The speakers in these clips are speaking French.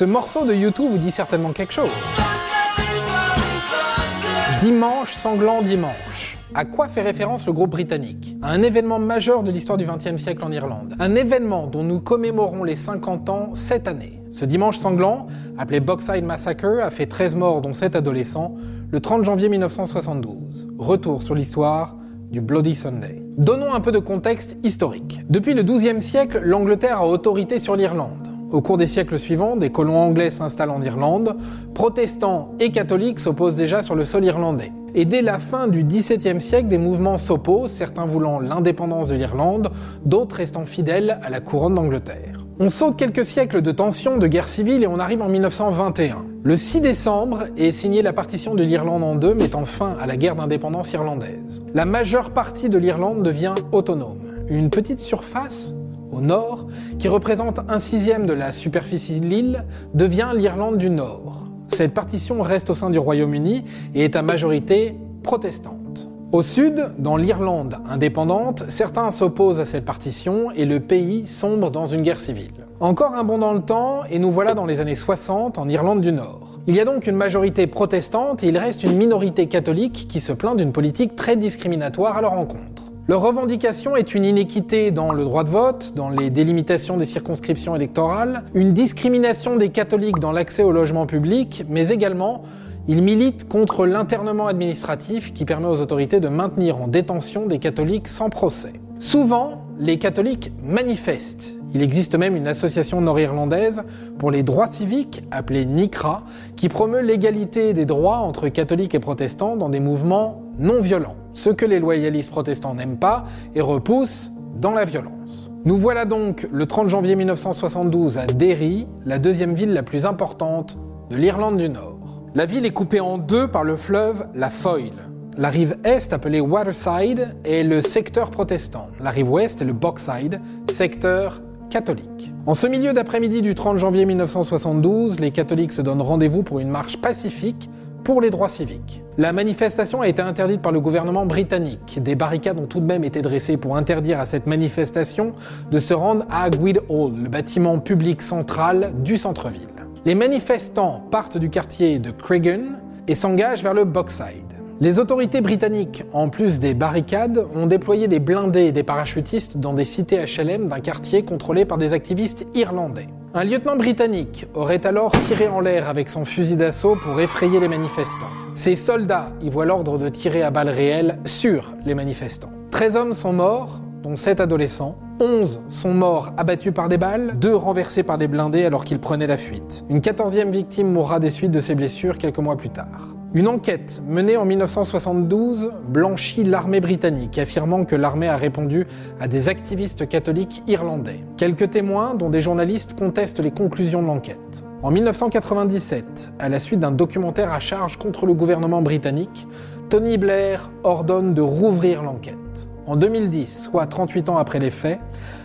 Ce morceau de YouTube vous dit certainement quelque chose. Dimanche sanglant dimanche. À quoi fait référence le groupe britannique? À un événement majeur de l'histoire du XXe siècle en Irlande. Un événement dont nous commémorons les 50 ans cette année. Ce dimanche sanglant, appelé Boxside Massacre, a fait 13 morts dont 7 adolescents le 30 janvier 1972. Retour sur l'histoire du Bloody Sunday. Donnons un peu de contexte historique. Depuis le XIIe siècle, l'Angleterre a autorité sur l'Irlande. Au cours des siècles suivants, des colons anglais s'installent en Irlande, protestants et catholiques s'opposent déjà sur le sol irlandais. Et dès la fin du XVIIe siècle, des mouvements s'opposent, certains voulant l'indépendance de l'Irlande, d'autres restant fidèles à la couronne d'Angleterre. On saute quelques siècles de tensions, de guerre civile et on arrive en 1921. Le 6 décembre est signée la partition de l'Irlande en deux, mettant fin à la guerre d'indépendance irlandaise. La majeure partie de l'Irlande devient autonome. Une petite surface au nord, qui représente un sixième de la superficie de l'île, devient l'Irlande du Nord. Cette partition reste au sein du Royaume-Uni et est à majorité protestante. Au sud, dans l'Irlande indépendante, certains s'opposent à cette partition et le pays sombre dans une guerre civile. Encore un bond dans le temps et nous voilà dans les années 60 en Irlande du Nord. Il y a donc une majorité protestante et il reste une minorité catholique qui se plaint d'une politique très discriminatoire à leur encontre. Leur revendication est une inéquité dans le droit de vote, dans les délimitations des circonscriptions électorales, une discrimination des catholiques dans l'accès au logement public, mais également ils militent contre l'internement administratif qui permet aux autorités de maintenir en détention des catholiques sans procès. Souvent, les catholiques manifestent. Il existe même une association nord-irlandaise pour les droits civiques, appelée NICRA, qui promeut l'égalité des droits entre catholiques et protestants dans des mouvements non violents ce que les loyalistes protestants n'aiment pas et repoussent dans la violence. Nous voilà donc le 30 janvier 1972 à Derry, la deuxième ville la plus importante de l'Irlande du Nord. La ville est coupée en deux par le fleuve la Foyle. La rive est, appelée Waterside, est le secteur protestant. La rive ouest est le Boxside, secteur catholique. En ce milieu d'après-midi du 30 janvier 1972, les catholiques se donnent rendez-vous pour une marche pacifique pour les droits civiques. La manifestation a été interdite par le gouvernement britannique. Des barricades ont tout de même été dressées pour interdire à cette manifestation de se rendre à Hall, le bâtiment public central du centre-ville. Les manifestants partent du quartier de Cregan et s'engagent vers le Boxside. Les autorités britanniques, en plus des barricades, ont déployé des blindés et des parachutistes dans des cités HLM d'un quartier contrôlé par des activistes irlandais. Un lieutenant britannique aurait alors tiré en l'air avec son fusil d'assaut pour effrayer les manifestants. Ses soldats y voient l'ordre de tirer à balles réelles sur les manifestants. 13 hommes sont morts, dont 7 adolescents. 11 sont morts abattus par des balles, 2 renversés par des blindés alors qu'ils prenaient la fuite. Une 14e victime mourra des suites de ses blessures quelques mois plus tard. Une enquête menée en 1972 blanchit l'armée britannique, affirmant que l'armée a répondu à des activistes catholiques irlandais. Quelques témoins, dont des journalistes, contestent les conclusions de l'enquête. En 1997, à la suite d'un documentaire à charge contre le gouvernement britannique, Tony Blair ordonne de rouvrir l'enquête. En 2010, soit 38 ans après les faits,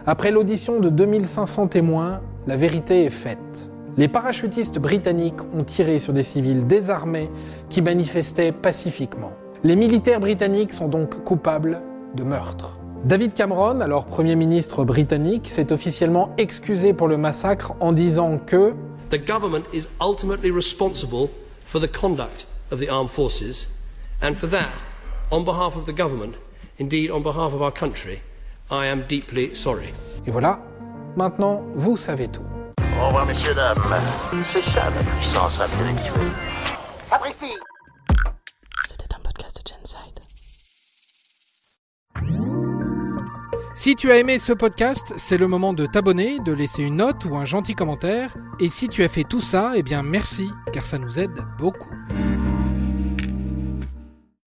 après l'audition de 2500 témoins, la vérité est faite. Les parachutistes britanniques ont tiré sur des civils désarmés qui manifestaient pacifiquement. Les militaires britanniques sont donc coupables de meurtre. David Cameron, alors Premier ministre britannique, s'est officiellement excusé pour le massacre en disant que The government is ultimately responsible for the conduct of the armed forces and for that, on behalf of the government, indeed on behalf of our country, I am deeply sorry. Et voilà, maintenant vous savez tout. Au revoir, messieurs, dames. C'est ça la puissance intellectuelle. Sapristi C'était un podcast de Genside. Si tu as aimé ce podcast, c'est le moment de t'abonner, de laisser une note ou un gentil commentaire. Et si tu as fait tout ça, eh bien merci, car ça nous aide beaucoup.